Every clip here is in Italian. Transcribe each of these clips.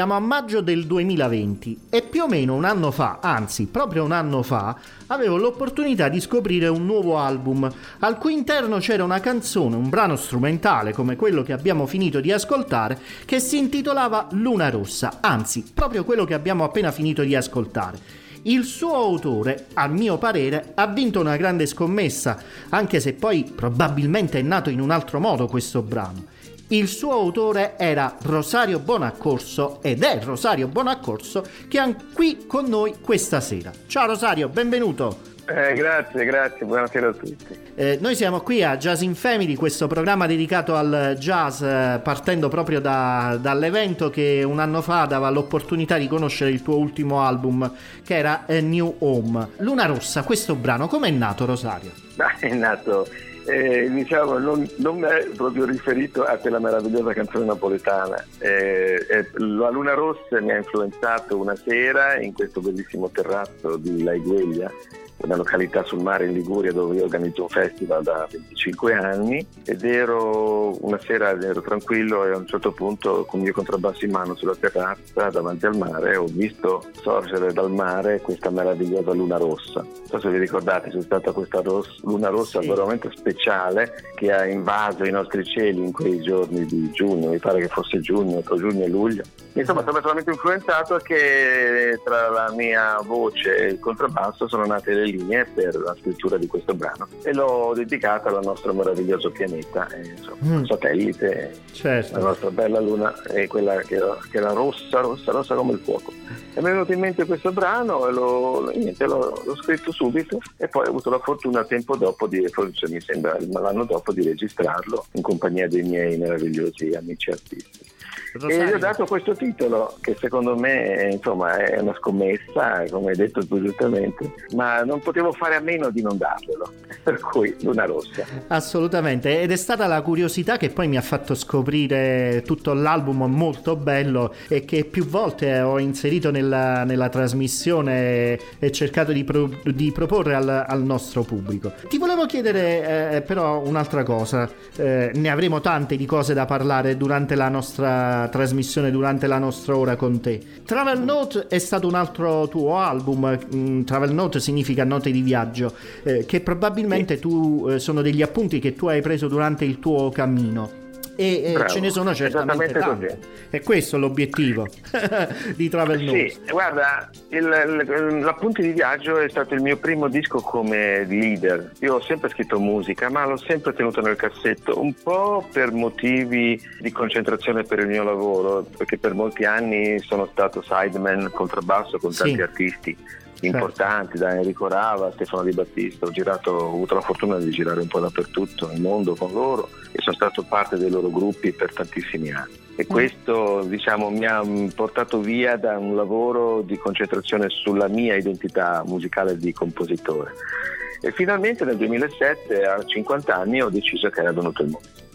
Siamo a maggio del 2020 e più o meno un anno fa, anzi proprio un anno fa, avevo l'opportunità di scoprire un nuovo album al cui interno c'era una canzone, un brano strumentale come quello che abbiamo finito di ascoltare, che si intitolava Luna Rossa, anzi proprio quello che abbiamo appena finito di ascoltare. Il suo autore, a mio parere, ha vinto una grande scommessa, anche se poi probabilmente è nato in un altro modo questo brano. Il suo autore era Rosario Bonaccorso ed è Rosario Bonaccorso che è qui con noi questa sera. Ciao Rosario, benvenuto. Eh, grazie, grazie, buonasera a tutti. Eh, noi siamo qui a Jazz in Family, questo programma dedicato al jazz, eh, partendo proprio da, dall'evento che un anno fa dava l'opportunità di conoscere il tuo ultimo album, che era New Home. Luna Rossa, questo brano, com'è nato Rosario? Beh, è nato eh, diciamo, non, non, è proprio riferito a quella meravigliosa canzone napoletana. Eh, la Luna Rossa mi ha influenzato una sera in questo bellissimo terrazzo di Laigueglia una località sul mare in Liguria dove io organizzo un festival da 25 anni ed ero una sera ero tranquillo e a un certo punto con il mio contrabbasso in mano sulla terrazza davanti al mare ho visto sorgere dal mare questa meravigliosa luna rossa. Non so se vi ricordate, c'è stata questa ros- luna rossa sì. veramente speciale che ha invaso i nostri cieli in quei giorni di giugno, mi pare che fosse giugno, tra giugno e luglio. Insomma, sono talmente influenzato che tra la mia voce e il contrabbasso sono nate le linee per la scrittura di questo brano e l'ho dedicata al nostro meraviglioso pianeta, e, insomma, mm. satellite, certo. la nostra bella luna è quella che era, che era, rossa, rossa, rossa come il fuoco. E mi è venuto in mente questo brano e l'ho, niente, l'ho, l'ho scritto subito e poi ho avuto la fortuna tempo dopo di, forse mi sembra l'anno dopo, di registrarlo in compagnia dei miei meravigliosi amici artisti. E gli ho dato questo titolo che secondo me insomma, è una scommessa, come hai detto tu giustamente, ma non potevo fare a meno di non darglielo, per cui Luna Rossa. Assolutamente, ed è stata la curiosità che poi mi ha fatto scoprire tutto l'album molto bello e che più volte ho inserito nella, nella trasmissione e cercato di, pro, di proporre al, al, nostro pubblico. Ti volevo chiedere eh, però un'altra cosa, eh, ne avremo tante di cose da parlare durante la nostra trasmissione durante la nostra ora con te. Travel Note è stato un altro tuo album, mm, Travel Note significa note di viaggio, eh, che probabilmente sì. tu eh, sono degli appunti che tu hai preso durante il tuo cammino e Bravo, ce ne sono certamente. E questo è l'obiettivo di Travel News. Sì, guarda, il, l'appunto di viaggio è stato il mio primo disco come leader. Io ho sempre scritto musica, ma l'ho sempre tenuto nel cassetto, un po' per motivi di concentrazione per il mio lavoro, perché per molti anni sono stato sideman contrabbasso con tanti sì. artisti certo. importanti, da Enrico Rava a Stefano Di Battista. Ho, girato, ho avuto la fortuna di girare un po' dappertutto nel mondo con loro e sono stato parte dei loro gruppi per tantissimi anni. E mm. questo diciamo, mi ha portato via da un lavoro di concentrazione sulla mia identità musicale di compositore. E finalmente nel 2007, a 50 anni, ho deciso che era venuto il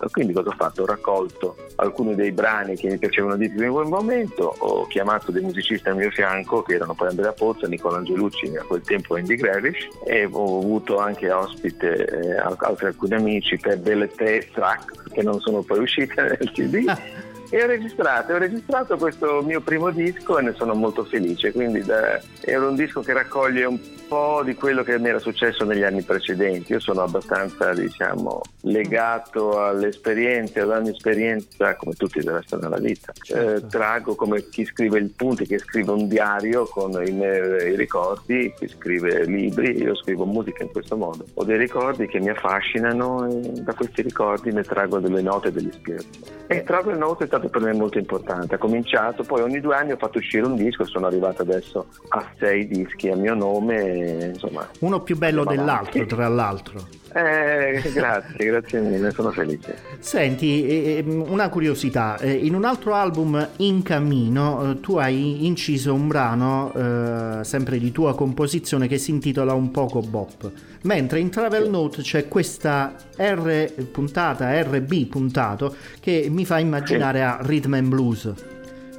momento. Quindi cosa ho fatto? Ho raccolto alcuni dei brani che mi piacevano di più in quel momento, ho chiamato dei musicisti al mio fianco che erano poi Andrea Pozza, Nicola Angelucci, a quel tempo Andy Grevish e ho avuto anche ospite eh, altri alcuni amici per delle tre track che non sono poi uscite nel CD. E ho registrato, ho registrato questo mio primo disco e ne sono molto felice, quindi da, era un disco che raccoglie un po' di quello che mi era successo negli anni precedenti. Io sono abbastanza, diciamo, legato alle esperienze, alla mia esperienza, come tutti del resto nella vita. Eh, certo. Eh, trago come chi scrive il punto, chi scrive un diario con i, i ricordi, chi scrive libri, io scrivo musica in questo modo. Ho dei ricordi che mi affascinano e da questi ricordi ne trago delle note e delle ispirazioni. E Travel Note è stato per me molto importante. Ha cominciato, poi ogni due anni ho fatto uscire un disco, sono arrivato adesso a sei dischi a mio nome insomma, uno più bello dell'altro, avanti. tra l'altro. Eh, grazie, grazie mille, sono felice. Senti, eh, una curiosità, eh, in un altro album in cammino eh, tu hai inciso un brano eh, sempre di tua composizione che si intitola Un poco bop, mentre in Travel Note c'è questa R puntata, RB puntato, che mi fa immaginare a Rhythm and Blues.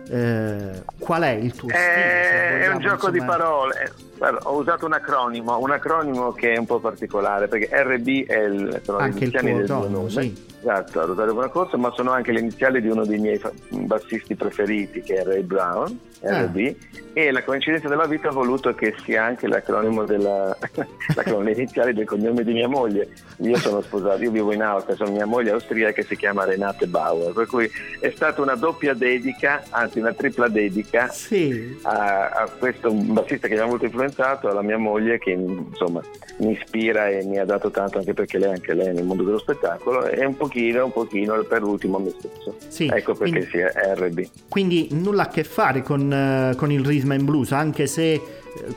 Eh, qual è il tuo stile? È un gioco insomma... di parole Guarda, ho usato un acronimo, un acronimo che è un po' particolare perché RB è il, sono anche le iniziali del mio. Sì. Esatto, Rosario Buonacorso, ma sono anche le iniziali di uno dei miei bassisti preferiti che è Ray Brown, ah. RB, e la coincidenza della vita ha voluto che sia anche l'acronimo della l'acronimo, le iniziali del cognome di mia moglie. Io sono sposato, io vivo in Austria, sono mia moglie austriaca che si chiama Renate Bauer, per cui è stata una doppia dedica, anzi una tripla dedica sì. a, a questo bassista che mi ha molto influenzato alla mia moglie che insomma mi ispira e mi ha dato tanto anche perché lei anche lei nel mondo dello spettacolo e un pochino, un pochino per ultimo a me stesso. Sì, ecco perché quindi, si è RB. Quindi nulla a che fare con, uh, con il rhythm and blues, anche se eh,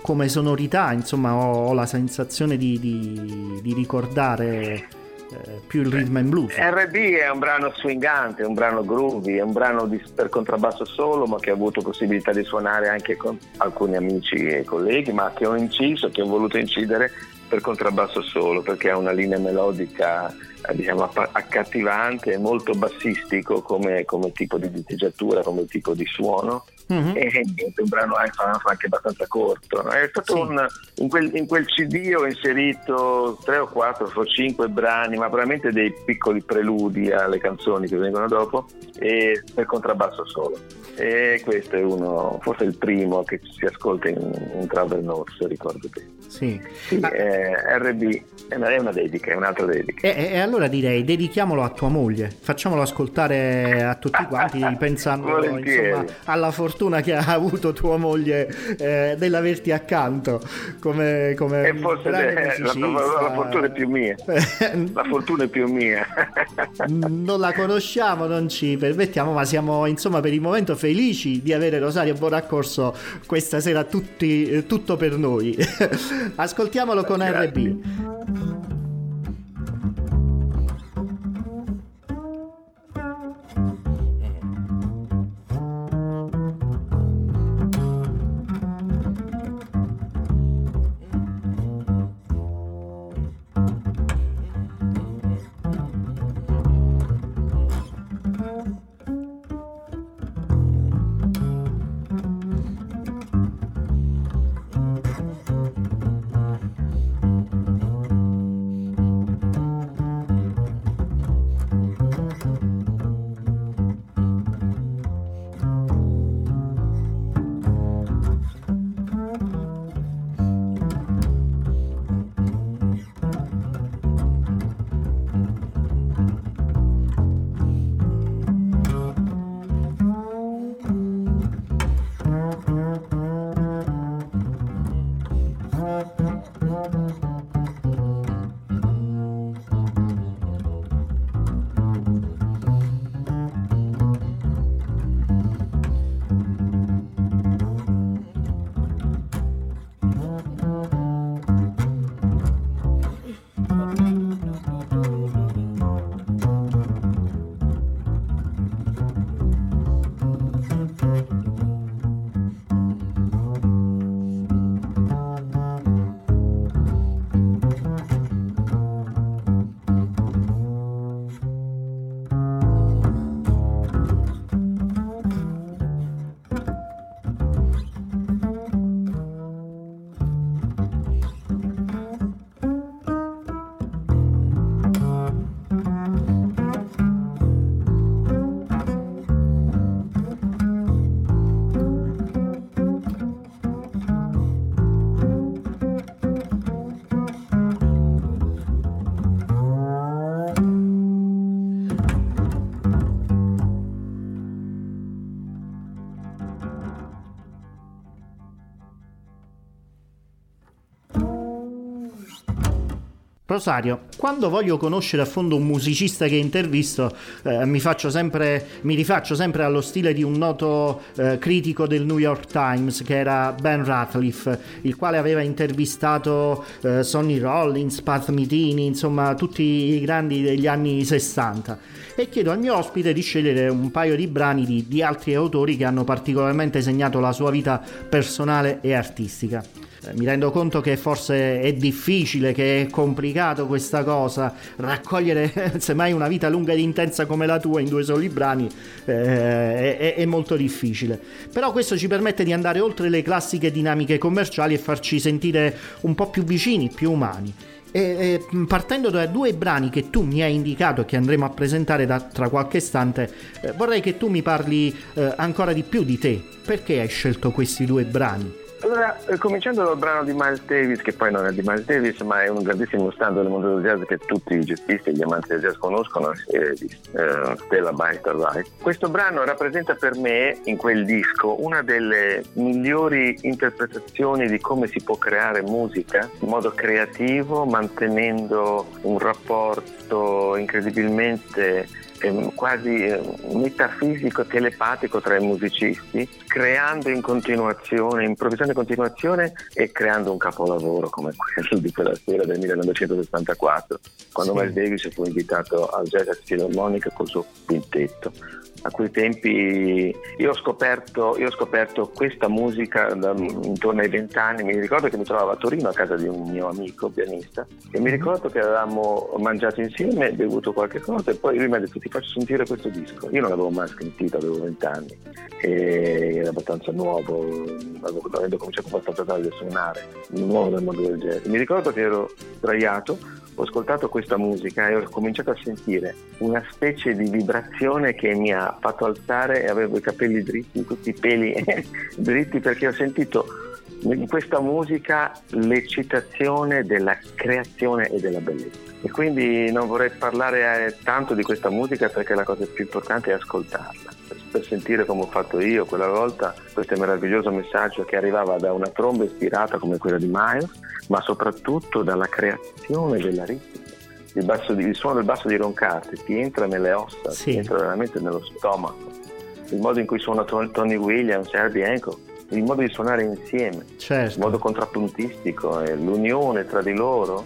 come sonorità insomma ho, ho la sensazione di, di, di ricordare eh, più il rhythm and blues. RB è un brano swingante, un brano groovy, è un brano di, per contrabbasso solo, ma che ho avuto possibilità di suonare anche con alcuni amici e colleghi, ma che ho inciso, che ho voluto incidere per contrabbasso solo perché ha una linea melodica eh, diciamo, accattivante molto bassistico come, come, tipo di diteggiatura, come tipo di suono mm-hmm. e è un brano anche abbastanza corto. No? È stato sì. un, in, quel, in, quel, CD ho inserito tre o quattro, forse cinque brani, ma veramente dei piccoli preludi alle canzoni che vengono dopo e per contrabbasso solo. E questo è uno, forse il primo che si ascolta in, in Travel Notes, ricordo bene. Sì. sì eh, RB è una, è una, dedica, è un'altra dedica. E, e, allora direi dedichiamolo a tua moglie, facciamolo ascoltare a tutti quanti pensando insomma, alla fortuna che ha avuto tua moglie eh, dell'averti accanto come, come e forse de, la, la, la, fortuna è più mia. La fortuna è più mia. Non la conosciamo non ci permettiamo ma siamo insomma per il momento felici di avere Rosario Boraccorso questa sera tutti, tutto per noi ascoltiamolo con Grazie. RB Rosario, quando voglio conoscere a fondo un musicista che intervisto, eh, mi, sempre, mi, rifaccio sempre allo stile di un noto eh, critico del New York Times che era Ben Ratliff, il quale aveva intervistato eh, Sonny Rollins, Pat Mitini, insomma tutti i grandi degli anni 60. E chiedo al mio ospite di scegliere un paio di brani di, di altri autori che hanno particolarmente segnato la sua vita personale e artistica. Eh, mi rendo conto che forse è difficile, che è complicato questa cosa, raccogliere semmai una vita lunga ed intensa come la tua in due soli brani eh, è, è, molto difficile. Però questo ci permette di andare oltre le classiche dinamiche commerciali e farci sentire un po' più vicini, più umani. E, e, partendo da due brani che tu mi hai indicato e che andremo a presentare da, tra qualche istante, eh, vorrei che tu mi parli eh, ancora di più di te. Perché hai scelto questi due brani? Allora, eh, cominciando dal brano di Miles Davis, che poi non è di Miles Davis, ma è un grandissimo standard del mondo del jazz che tutti i jazzisti e gli amanti del jazz conoscono, è di uh, Stella by Starlight. Questo brano rappresenta per me, in quel disco, una delle migliori interpretazioni di come si può creare musica in modo creativo, mantenendo un rapporto incredibilmente eh, quasi eh, metafisico, telepatico tra i musicisti, creando in continuazione, improvvisando in continuazione e creando un capolavoro come quello di quella sera del 1964, quando sì. Miles Davis fu invitato al Jazz Philharmonic col suo quintetto. A quei tempi io ho scoperto, io ho scoperto questa musica da, intorno ai vent'anni, mi ricordo che mi trovavo a Torino a casa di un mio amico pianista e mi ricordo che avevamo mangiato insieme, bevuto qualche cosa e poi lui mi ha detto ti faccio sentire questo disco. Io non l'avevo mai sentito, avevo vent'anni e era abbastanza nuovo, avendo cominciato abbastanza tardi a suonare, nuovo nel mondo del jazz. Mi ricordo che ero sdraiato ho ascoltato questa musica e ho cominciato a sentire una specie di vibrazione che mi ha fatto alzare e avevo i capelli dritti, tutti i peli dritti perché ho sentito in questa musica l'eccitazione della creazione e della bellezza. E quindi non vorrei parlare eh, tanto di questa musica perché la cosa più importante è ascoltarla, per sentire come ho fatto io quella volta questo meraviglioso messaggio che arrivava da una tromba ispirata come quella di Miles ma soprattutto dalla creazione della ritmica. Il, basso, il, suono del basso di Ron Carter ti entra nelle ossa, sì. ti entra veramente nello stomaco. Il modo in cui suona Tony Williams e Herbie Hancock, il modo di suonare insieme, certo. il modo contrappuntistico, l'unione tra di loro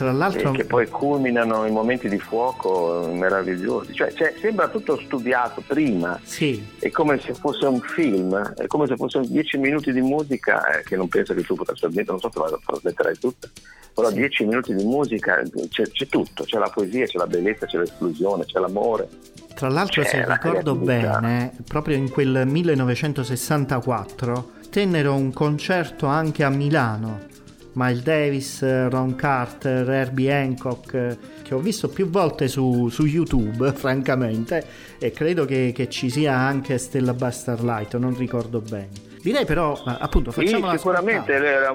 tra l'altro... che poi culminano in momenti di fuoco meravigliosi. Cioè, cioè, sembra tutto studiato prima, sì. è come se fosse un film, è come se fossero dieci minuti di musica, eh, che non penso che tu potresti mettere, non so se la trasmetterai tutta, però sì. dieci minuti di musica c'è, c'è, tutto, c'è la poesia, c'è la bellezza, c'è l'esplosione, c'è l'amore. Tra l'altro, se ricordo bene, proprio in quel 1964 tennero un concerto anche a Milano Miles Davis, Ron Carter, Herbie Hancock, che ho visto più volte su, su YouTube, francamente, e credo che, che, ci sia anche Stella Buster Light, non ricordo bene. Direi però, eh, appunto, facciamo sì, sicuramente era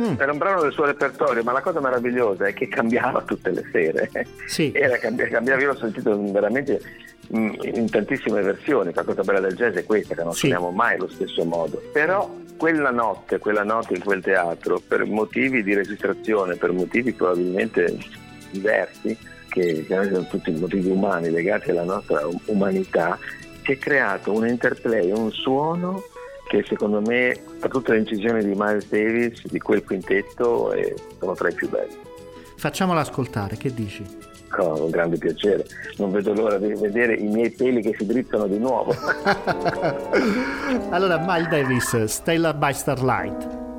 mm. era un, brano del suo repertorio, ma la cosa meravigliosa è che cambiava tutte le sere. Sì. Era, cambiava, io l'ho sentito veramente mm, in tantissime versioni, la cosa bella del jazz è questa, che non sì. suoniamo mai allo stesso modo. Però quella notte, quella notte in quel teatro, per motivi di registrazione, per motivi probabilmente diversi, che sono tutti motivi umani legati alla nostra umanità, si è creato un interplay, un suono che secondo me, tra tutte le incisioni di Miles Davis, di quel quintetto, sono tra i più belli. Facciamolo ascoltare, che dici? con un grande piacere. Non vedo l'ora di vedere i miei peli che si drizzano di nuovo. allora, Miles Davis, Stella by Starlight.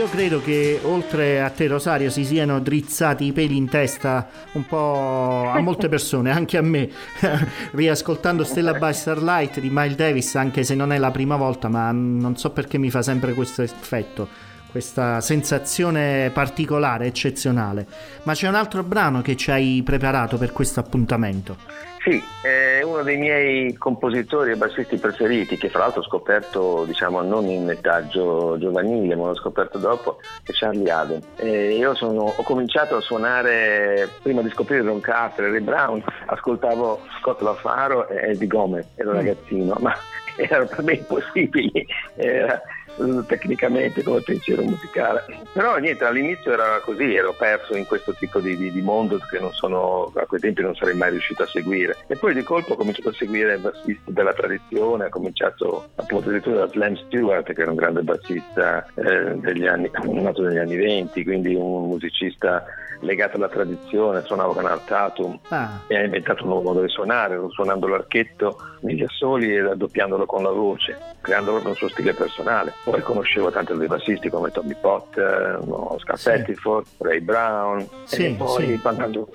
Io credo che oltre a te Rosario si siano drizzati i peli in testa un po' a molte persone, anche a me, riascoltando Stella by Starlight di Miles Davis, anche se non è la prima volta, ma non so perché mi fa sempre questo effetto questa sensazione particolare, eccezionale. Ma c'è un altro brano che ci hai preparato per questo appuntamento. Sì, è uno dei miei compositori e bassisti preferiti, che fra l'altro ho scoperto, diciamo, non in età giovanile, ma l'ho scoperto dopo, è Charlie. E io sono, ho cominciato a suonare, prima di scoprire Ron Carter e Ray Brown, ascoltavo Scott LaFaro e Eddie Gomez, ero mm. ragazzino, ma erano per me impossibili. Era, tecnicamente come pensiero musicale. Però niente, all'inizio era così, ero perso in questo tipo di, di, di mondo che sono, a quei tempi non sarei mai riuscito a seguire. E poi di colpo ho cominciato a seguire il bassista della tradizione, ho cominciato appunto addirittura da Slam Stewart, che era un grande bassista eh, degli anni, nato negli anni 20, quindi un musicista legato alla tradizione, suonava con Artatum ah. e ha inventato un nuovo modo di suonare, suonando l'archetto negli assoli e raddoppiandolo con la voce, creando proprio un suo stile personale. Poi conoscevo tanti altri bassisti come Tommy Potter, Oscar sì. Pettiford, Ray Brown, sì, e poi sì.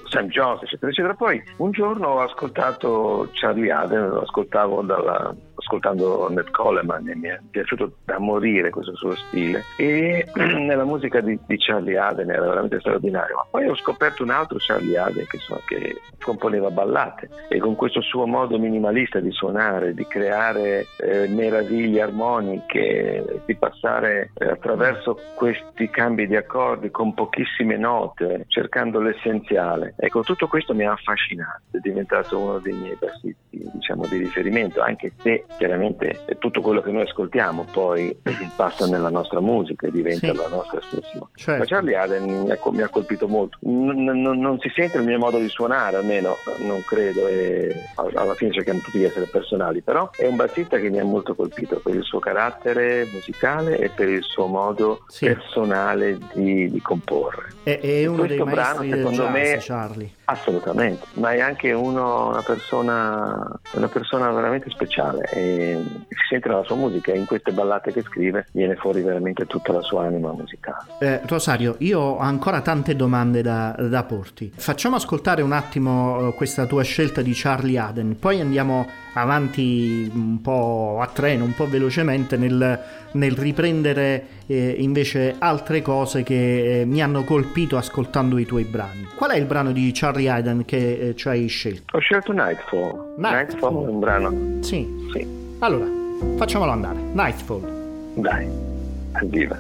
Sam Jones, eccetera, eccetera. Poi un giorno ho ascoltato Charlie Aden, lo ascoltavo dalla, ascoltando Ned Coleman e mi è piaciuto da morire questo suo stile. E nella musica di, di Charlie Aden era veramente straordinario. Ma poi ho scoperto un altro Charlie Aden che, so, che componeva ballate. E con questo suo modo minimalista di suonare di creare eh, meraviglie armoniche di passare eh, attraverso questi cambi di accordi con pochissime note cercando l'essenziale. Ecco tutto questo mi ha affascinato. È diventato uno dei miei bassisti diciamo di riferimento anche se chiaramente tutto quello che noi ascoltiamo poi passa nella nostra musica e diventa sì. la nostra espressione. Certo. Ma Charlie Allen mi ha colpito molto. Non, non, non, si sente il mio modo di suonare, almeno non credo, e alla fine cerchiamo tutti di essere personali, però è un bassista che mi ha molto colpito per il suo carattere musicale e per il suo modo sì. personale di, di, comporre. È, è uno dei brano, secondo jazz, me, Charlie. Assolutamente, ma è anche uno, una, persona, una persona veramente speciale e si sente nella sua musica e in queste ballate che scrive viene fuori veramente tutta la sua anima musicale. Eh, Rosario, io ho ancora tante domande da, da porti. Facciamo ascoltare un attimo eh, questa tua scelta di Charlie Aden, poi andiamo avanti un po' a treno, un po' velocemente nel, nel riprendere eh, invece altre cose che eh, mi hanno colpito ascoltando i tuoi brani. Qual è il brano di Charlie Hayden che eh, ci hai scelto? Ho scelto Nightfall. Nightfall. Nightfall è un brano. Sì. sì. Allora, facciamolo andare. Nightfall. Dai, evviva.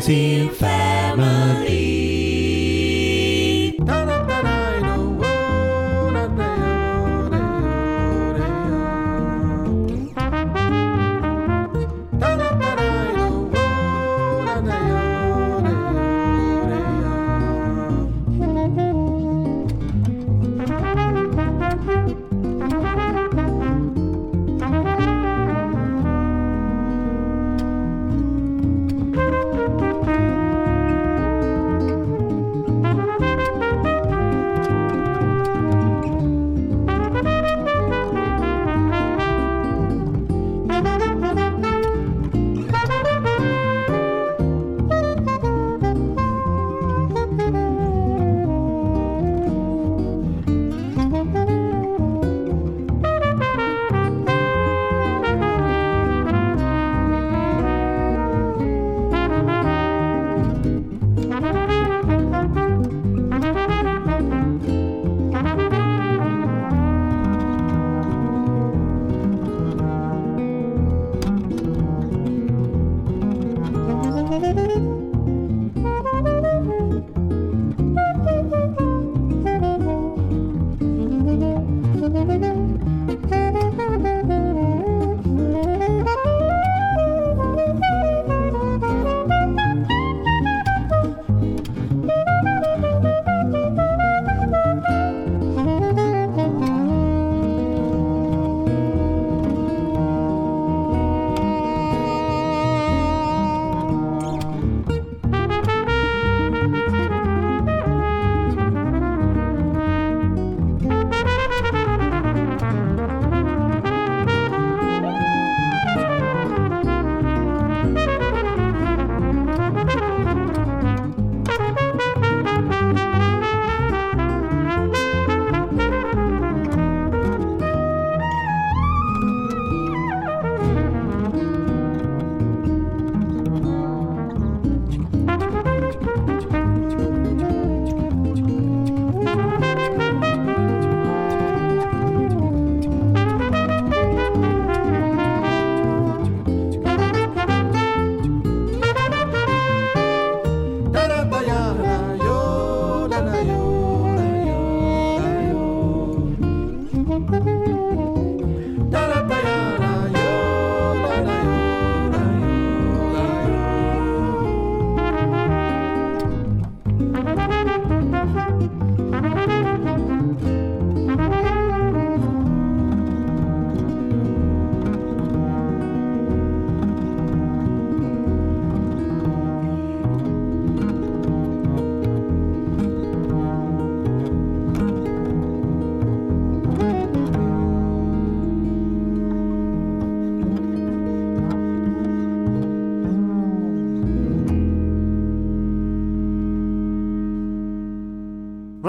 Jazzy Family.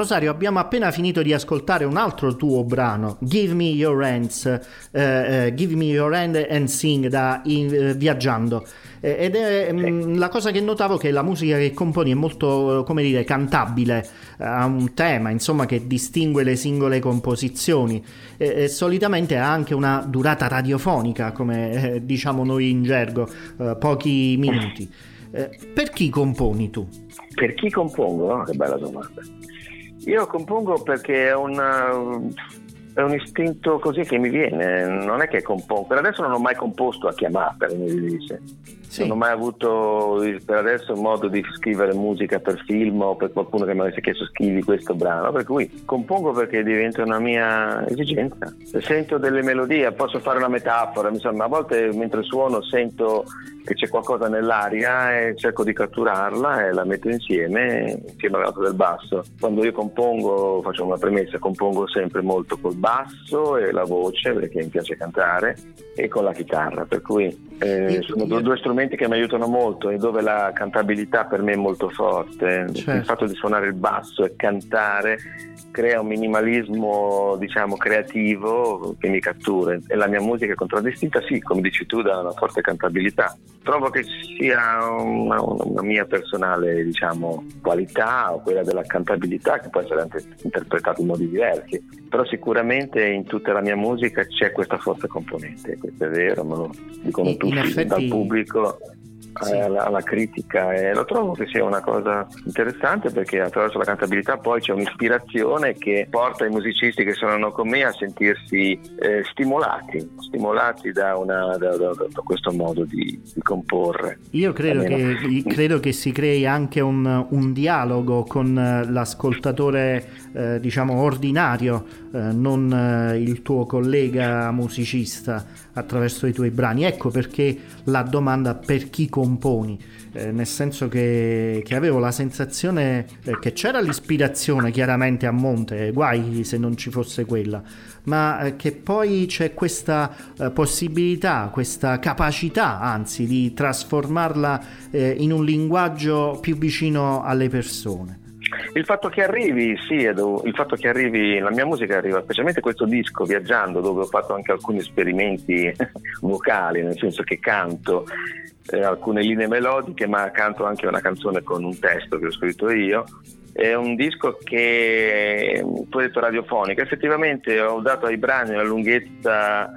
Rosario, abbiamo appena finito di ascoltare un altro tuo brano, Give Me Your Hands, eh, eh, Give Me Your Hand and Sing da in, eh, Viaggiando. Eh, ed è mh, mm, la cosa che notavo che la musica che componi è molto, come dire, cantabile, ha un tema, insomma, che distingue le singole composizioni e, solitamente ha anche una durata radiofonica, come eh, diciamo noi in gergo, eh, pochi minuti. per chi componi tu? Per chi compongo? che bella domanda. Io compongo perché è, una, è, un istinto così che mi viene, non è che compongo. Per adesso non ho mai composto a chiamare, per mi dice. Sì. Non ho mai avuto per adesso modo di scrivere musica per film o per qualcuno che mi avesse chiesto scrivi questo brano, per cui compongo perché diventa una mia esigenza. Se sento delle melodie, posso fare una metafora, insomma, a volte mentre suono sento che c'è qualcosa nell'aria e cerco di catturarla e la metto insieme, insieme al lato del basso. Quando io compongo, faccio una premessa, compongo sempre molto col basso e la voce perché mi piace cantare e con la chitarra, per cui eh, sono due, due, strumenti che mi aiutano molto e dove la cantabilità per me è molto forte. Certo. Il fatto di suonare il basso e cantare crea un minimalismo diciamo creativo che mi cattura e la mia musica è contraddistinta sì come dici tu da una forte cantabilità trovo che sia una, una mia personale diciamo qualità o quella della cantabilità che può essere anche interpretata in modi diversi però sicuramente in tutta la mia musica c'è questa forte componente questo è vero me lo dicono tutti effetti... dal pubblico sì. alla, alla, critica e lo trovo che sia una cosa interessante perché attraverso la cantabilità poi c'è un'ispirazione che porta i musicisti che suonano con me a sentirsi eh, stimolati, stimolati da, una, da, da, da, questo modo di, di comporre. Io credo che, credo che, si crei anche un, un dialogo con l'ascoltatore eh, diciamo ordinario, eh, non eh, il tuo collega musicista attraverso i tuoi brani. Ecco perché la domanda per chi componi, eh, nel senso che, che, avevo la sensazione che c'era l'ispirazione chiaramente a monte, guai se non ci fosse quella, ma che poi c'è questa possibilità, questa capacità anzi di trasformarla in un linguaggio più vicino alle persone. Il fatto che arrivi, sì, il fatto che arrivi, la mia musica arriva, specialmente questo disco, viaggiando, dove ho fatto anche alcuni esperimenti vocali, nel senso che canto eh, alcune linee melodiche, ma canto anche una canzone con un testo che ho scritto io. È un disco che, tu hai detto radiofonico, effettivamente ho dato ai brani una lunghezza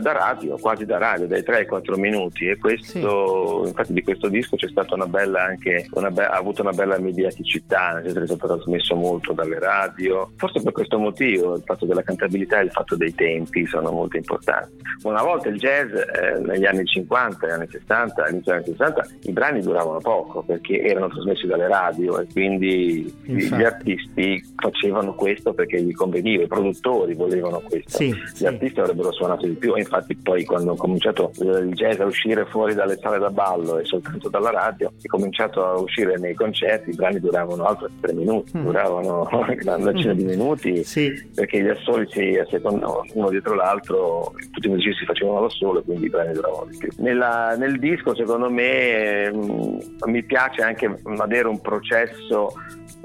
da radio, quasi da radio, dai 3 ai 4 minuti e questo, sì. infatti di questo disco c'è stata una bella anche, una be- ha avuto una bella mediaticità, nel senso che è stato trasmesso molto dalle radio, forse per questo motivo, il fatto della cantabilità e il fatto dei tempi sono molto importanti. Una volta il jazz eh, negli anni 50, negli anni 60, all'inizio degli anni 60, i brani duravano poco perché erano trasmessi dalle radio e quindi Infatti. gli artisti facevano questo perché gli conveniva, i produttori volevano questo, sì, gli sì. artisti avrebbero suonato di più infatti poi quando ho cominciato il jazz a uscire fuori dalle sale da ballo e soltanto dalla radio, ho cominciato a uscire nei concerti, i brani duravano altri tre minuti, mm. duravano una decina mm. di minuti, sì. perché gli assoli si assecondavano uno dietro l'altro, tutti i musicisti si facevano da solo, quindi i brani duravano di più. Nella, nel disco secondo me mh, mm, mi piace anche avere un processo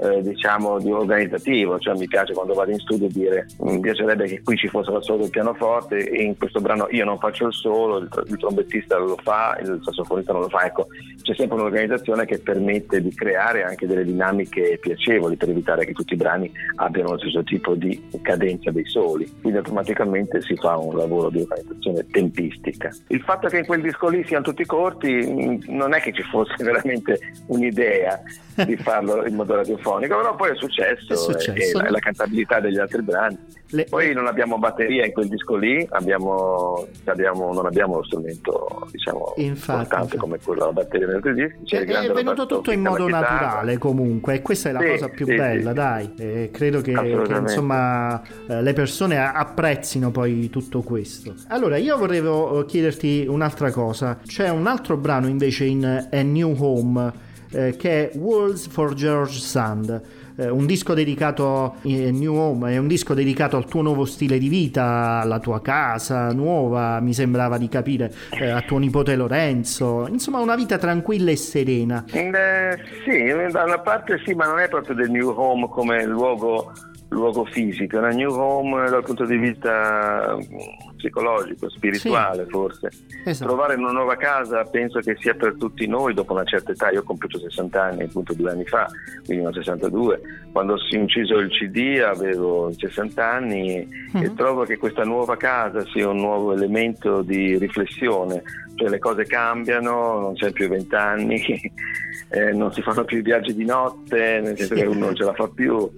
eh, diciamo di organizzativo, cioè mi piace quando vado in studio dire mi piacerebbe che qui ci fosse la solo del pianoforte e in questo brano io non faccio il solo, il, il trombettista lo fa, il sassofonista non lo fa, ecco c'è sempre un'organizzazione che permette di creare anche delle dinamiche piacevoli per evitare che tutti i brani abbiano lo stesso tipo di cadenza dei soli, quindi automaticamente si fa un lavoro di organizzazione tempistica. Il fatto che in quel disco lì siano tutti corti mm, non è che ci fosse veramente un'idea di farlo in modo radiofonico sinfonico, però poi è successo, è successo. E, la, cantabilità degli altri brani. Le... Poi non abbiamo batteria in quel disco lì, abbiamo, abbiamo, non abbiamo uno strumento diciamo, infatti, importante infatti. come quello della batteria negli altri dischi. C'è è, è venuto tutto in modo naturale comunque e questa è la sì, cosa più sì, bella, sì. dai. E credo che, che insomma, eh, le persone apprezzino poi tutto questo. Allora io volevo chiederti un'altra cosa, c'è un altro brano invece in A New Home eh, che è Worlds for George Sand. Eh, un disco dedicato a New Home, è un disco dedicato al tuo nuovo stile di vita, alla tua casa nuova, mi sembrava di capire, eh, a tuo nipote Lorenzo, insomma una vita tranquilla e serena. Eh, sì, da una parte sì, ma non è proprio del New Home come luogo luogo fisico, una new home dal punto di vista mm, psicologico, spirituale sì. forse. Esatto. Trovare una nuova casa penso che sia per tutti noi dopo una certa età, io ho compiuto 60 anni appunto due anni fa, quindi una 62, quando si è inciso il CD avevo 60 anni mm-hmm. e trovo che questa nuova casa sia un nuovo elemento di riflessione, cioè le cose cambiano, non c'è più 20 anni, eh, non si fanno più i viaggi di notte, nel senso sì. che uno non ce la fa più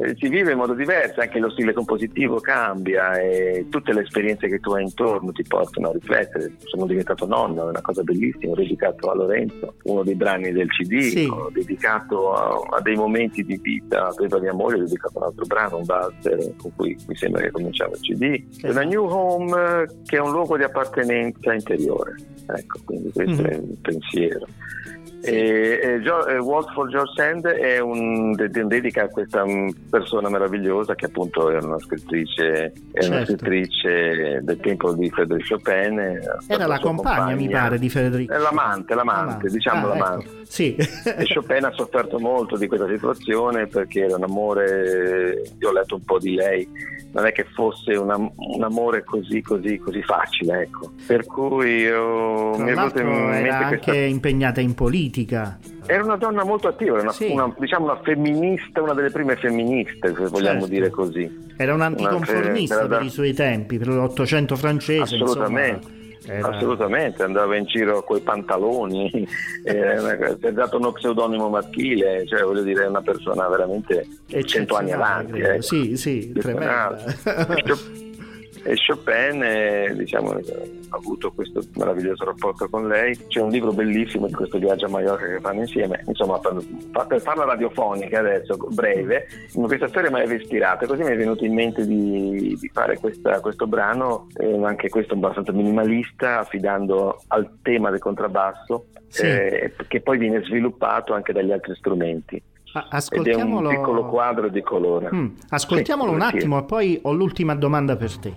eh, si vive in modo diverso, anche lo stile compositivo cambia e tutte le esperienze che tu hai intorno ti portano a riflettere. Sono diventato nonno, è una cosa bellissima, ho dedicato a Lorenzo uno dei brani del CD, sì. ho dedicato a, a, dei momenti di vita per mia moglie, ho dedicato un altro brano, un valzer con cui mi sembra che cominciava il CD. È una new home che è un luogo di appartenenza interiore, ecco, quindi questo mm-hmm. è il pensiero. Sì. E, e, e Walt for George Sand è un, de, de, dedica a questa mm, persona meravigliosa che appunto era una scrittrice, certo. una scrittrice del tempo di Frédéric Chopin. Era la compagna, compagna, mi pare, di Frédéric. L'amante, l'amante, l'amante. diciamo ah, ecco. l'amante. Ecco. Sì. e Chopin ha sofferto molto di questa situazione perché era un amore, io ho letto un po' di lei, non è che fosse una, un amore così, così, così facile, ecco. Per cui io, mi è venuto in mente era questa... anche impegnata in politica. Era una donna molto attiva, una, sì. una, diciamo una femminista, una delle prime femministe, se vogliamo certo. dire così. Era un anticonformista una, per da... i suoi tempi, per l'Ottocento francese. Assolutamente. Insomma Era... Assolutamente, andava in giro coi pantaloni, si è dato uno pseudonimo maschile, cioè voglio dire è una persona veramente cento anni avanti. Eh. Sì, sì, tremenda. e Chopin eh, diciamo, ha avuto questo meraviglioso rapporto con lei. C'è un libro bellissimo di questo viaggio a Mallorca che fanno insieme. Insomma per, per farla radiofonica adesso breve questa storia mi aveva ispirato e così mi è venuto in mente di, di fare questa, questo brano eh, anche questo abbastanza minimalista affidando al tema del contrabbasso sì. eh, che poi viene sviluppato anche dagli altri strumenti Ascoltiamolo... Ed è un piccolo quadro di colore. Mm, ascoltiamolo sì, un attimo e poi ho l'ultima domanda per te.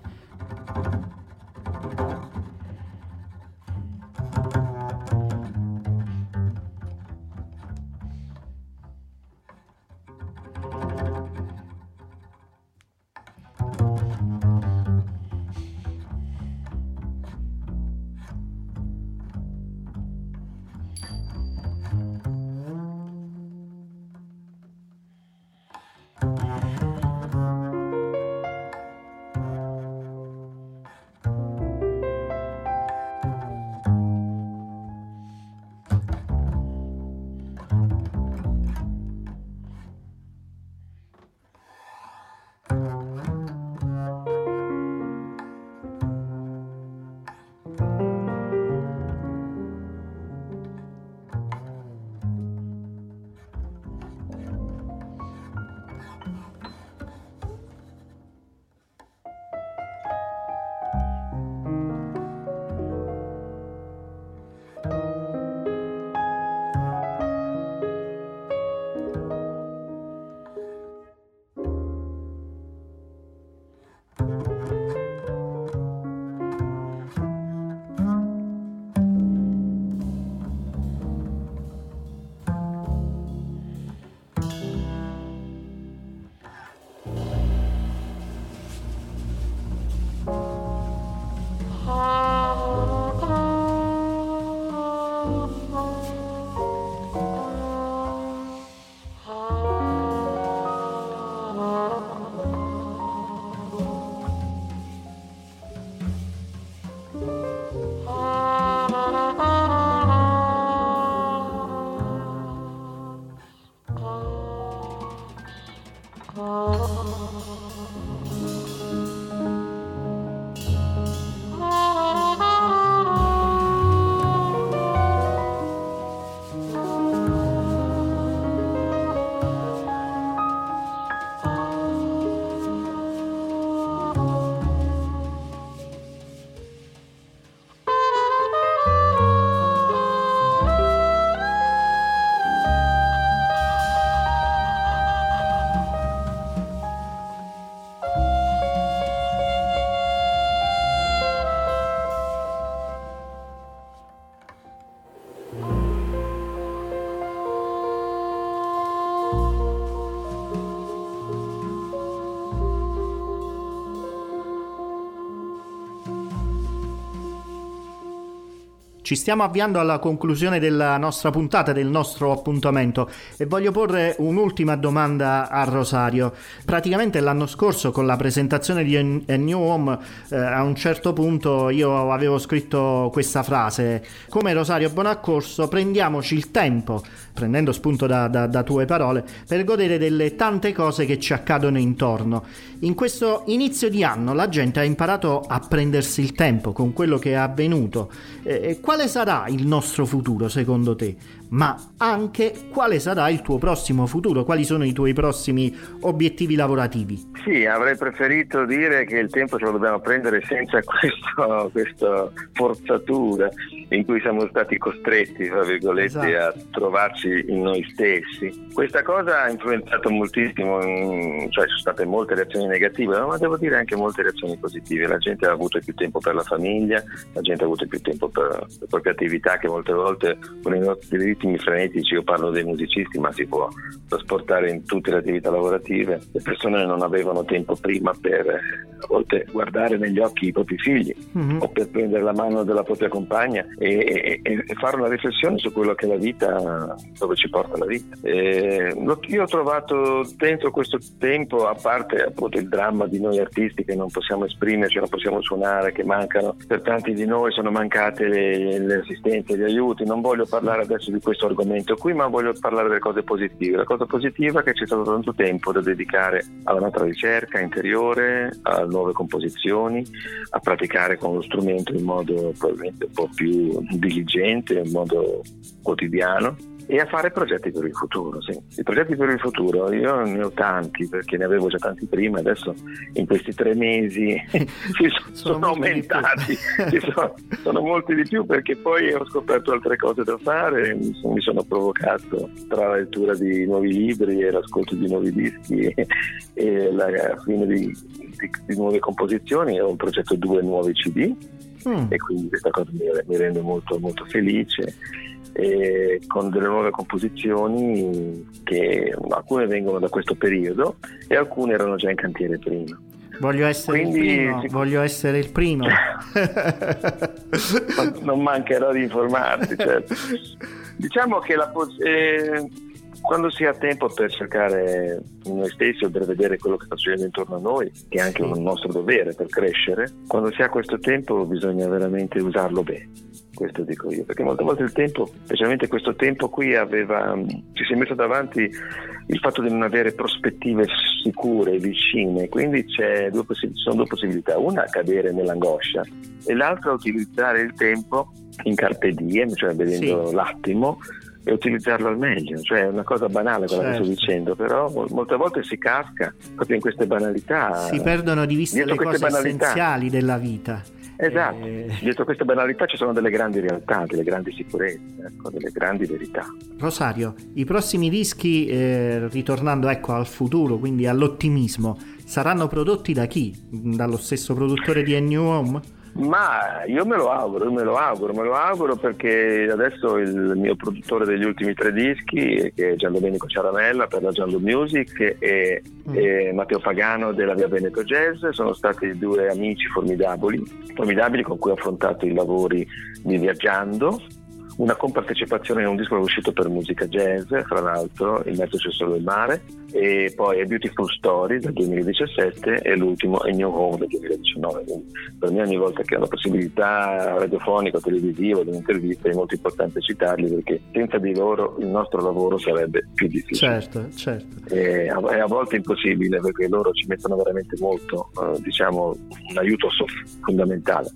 Ci stiamo avviando alla conclusione della nostra puntata, del nostro appuntamento e voglio porre un'ultima domanda a Rosario. Praticamente l'anno scorso con la presentazione di A New Home eh, a un certo punto io avevo scritto questa frase come Rosario Bonaccorso prendiamoci il tempo, prendendo spunto da, da, da tue parole, per godere delle tante cose che ci accadono intorno. In questo inizio di anno la gente ha imparato a prendersi il tempo con quello che è avvenuto. Eh, quale sarà il nostro futuro secondo te? Ma anche quale sarà il tuo prossimo futuro? Quali sono i tuoi prossimi obiettivi lavorativi? Sì, avrei preferito dire che il tempo ce lo dobbiamo prendere senza questo, questa forzatura in cui siamo stati costretti, tra virgolette, esatto. a trovarci in noi stessi. Questa cosa ha influenzato moltissimo, cioè ci sono state molte reazioni negative, ma devo dire anche molte reazioni positive. La gente ha avuto più tempo per la famiglia, la gente ha avuto più tempo per le proprie attività che molte volte con i nostri ritmi frenetici, io parlo dei musicisti, ma si può trasportare in tutte le attività lavorative, le persone non avevano tempo prima per a volte guardare negli occhi i propri figli mm-hmm. o per prendere la mano della propria compagna e, e, fare una riflessione su quello che è la vita, dove ci porta la vita. E, io ho trovato dentro questo tempo, a parte appunto il dramma di noi artisti che non possiamo esprimerci, non possiamo suonare, che mancano, per tanti di noi sono mancate le, le assistenze, gli aiuti, non voglio parlare adesso di questo argomento qui, ma voglio parlare delle cose positive. La cosa positiva è che c'è stato tanto tempo da dedicare alla nostra ricerca interiore, a nuove composizioni, a praticare con lo strumento in modo probabilmente un po' più diligente, in modo quotidiano e a fare progetti per il futuro. Sì. I progetti per il futuro io ne ho tanti perché ne avevo già tanti prima, adesso in questi tre mesi si sono, sono aumentati, sono, sono, molti di più perché poi ho scoperto altre cose da fare, mi, mi sono provocato tra la lettura di nuovi libri e l'ascolto di nuovi dischi e, e la fine di, di, di nuove composizioni, ho un progetto due nuovi CD mm. e quindi questa cosa mi, mi rende molto, molto felice eh, con delle nuove composizioni che alcune vengono da questo periodo e alcune erano già in cantiere prima. Voglio essere Quindi, il primo, si... voglio essere il primo. non mancherò di informarti, certo. Diciamo che la, eh, quando si ha tempo per cercare noi stessi o per vedere quello che sta succedendo intorno a noi, che è anche un nostro dovere per crescere, quando si ha questo tempo bisogna veramente usarlo bene. Questo dico io, perché molte volte il tempo, specialmente questo tempo qui, aveva, ci si è messo davanti il fatto di non avere prospettive sicure, vicine, quindi due ci sono due possibilità, una cadere nell'angoscia e l'altra utilizzare il tempo in carpe diem, cioè vedendo sì. l'attimo e utilizzarlo al meglio, cioè è una cosa banale quella certo. che sto certo. dicendo, però molte volte si casca proprio in queste banalità. Si perdono di vista le cose banalità. essenziali della vita. Esatto. Eh, dietro queste banalità ci sono delle grandi realtà, delle grandi sicurezze, ecco, delle grandi verità. Rosario, i prossimi dischi, eh, ritornando ecco, al futuro, quindi all'ottimismo, saranno prodotti da chi? Dallo stesso produttore di A New Home? Ma io me lo auguro, me lo auguro, me lo auguro perché adesso il mio produttore degli ultimi tre dischi, che è Gian Domenico Ciaramella per la Giallo Music e, mm. e, Matteo Pagano della Via Veneto Jazz, sono stati due amici formidabili, formidabili con cui ho affrontato i lavori di Viaggiando una compartecipazione in un disco che è uscito per musica jazz, fra l'altro, Il mezzo c'è solo il mare, e poi A Beautiful Story del 2017 e l'ultimo A New Home del 2019. Quindi per me ogni volta che ho la possibilità radiofonica televisiva di un'intervista è molto importante citarli perché senza di loro il nostro lavoro sarebbe più difficile. Certo, certo. E a, a volte impossibile perché loro ci mettono veramente molto, eh, diciamo, un aiuto fondamentale.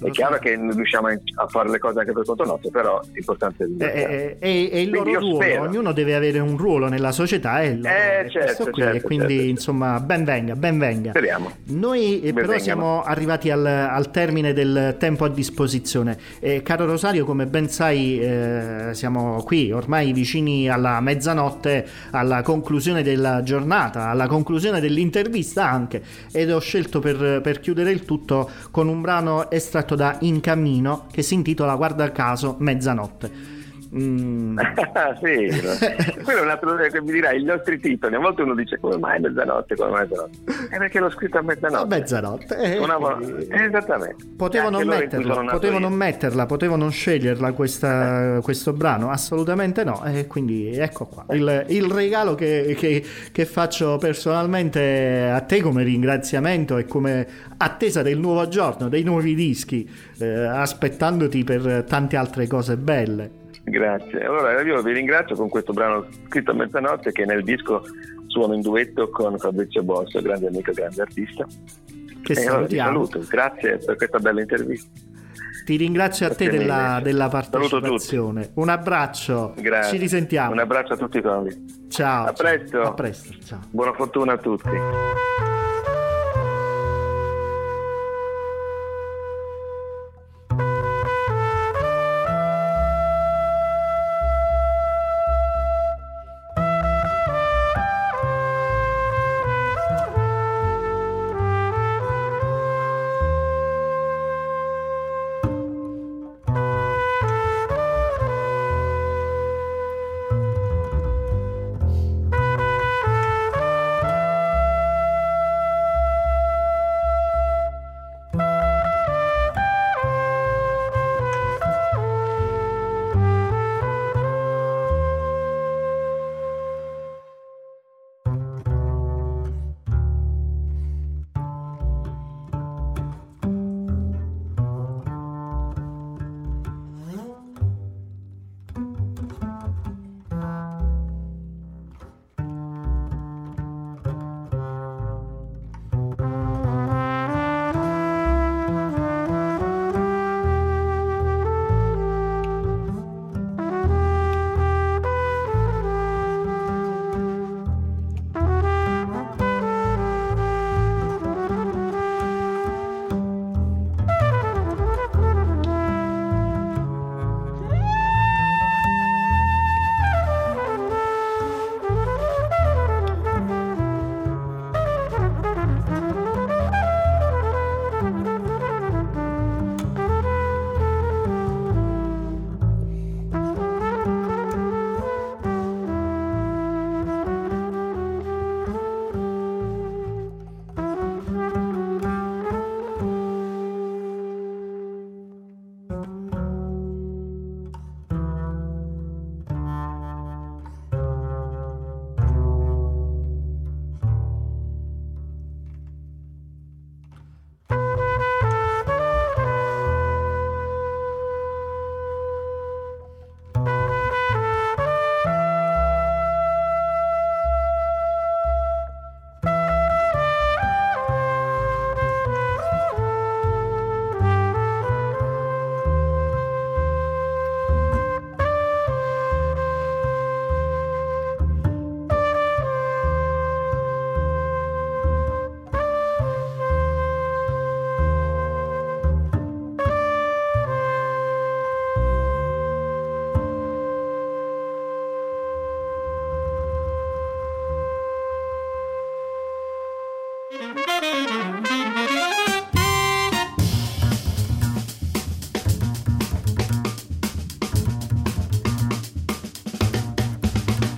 È chiaro che non riusciamo a fare le cose anche per conto nostro, però l'importante è è, è, è il loro ruolo, spero. ognuno deve avere un ruolo nella società e eh, certo, qui, certo, quindi certo. insomma ben venga, ben venga. Speriamo. Noi ben però venga. siamo arrivati al, al, termine del tempo a disposizione. Eh, caro Rosario, come ben sai eh, siamo qui ormai vicini alla mezzanotte, alla conclusione della giornata, alla conclusione dell'intervista anche ed ho scelto per, per chiudere il tutto con un brano estratto tratto da In Cammino che si intitola Guarda caso Mezzanotte. Mm. sì, quello è un altro che mi dirà i nostri titoli. A volte uno dice come mai mezzanotte, come mai mezzanotte. È perché l'ho scritto a mezzanotte. A mezzanotte. Eh, Una quindi... Esattamente. Potevo, non metterla, potevo non metterla, potevo non sceglierla questa, questo brano, assolutamente no. E quindi ecco qua il, il regalo che, che, che, faccio personalmente a te come ringraziamento e come attesa del nuovo giorno, dei nuovi dischi, eh, aspettandoti per tante altre cose belle. Grazie. Allora io vi ringrazio con questo brano scritto a mezzanotte che nel disco suono in duetto con Fabrizio Bosso, grande amico e grande artista. Che e allora ti saluto, grazie per questa bella intervista. Ti ringrazio grazie a te della, della, partecipazione. Un abbraccio. Grazie. Ci risentiamo. Un abbraccio a tutti quanti. Ciao. A presto. A presto. Ciao. Buona fortuna a tutti.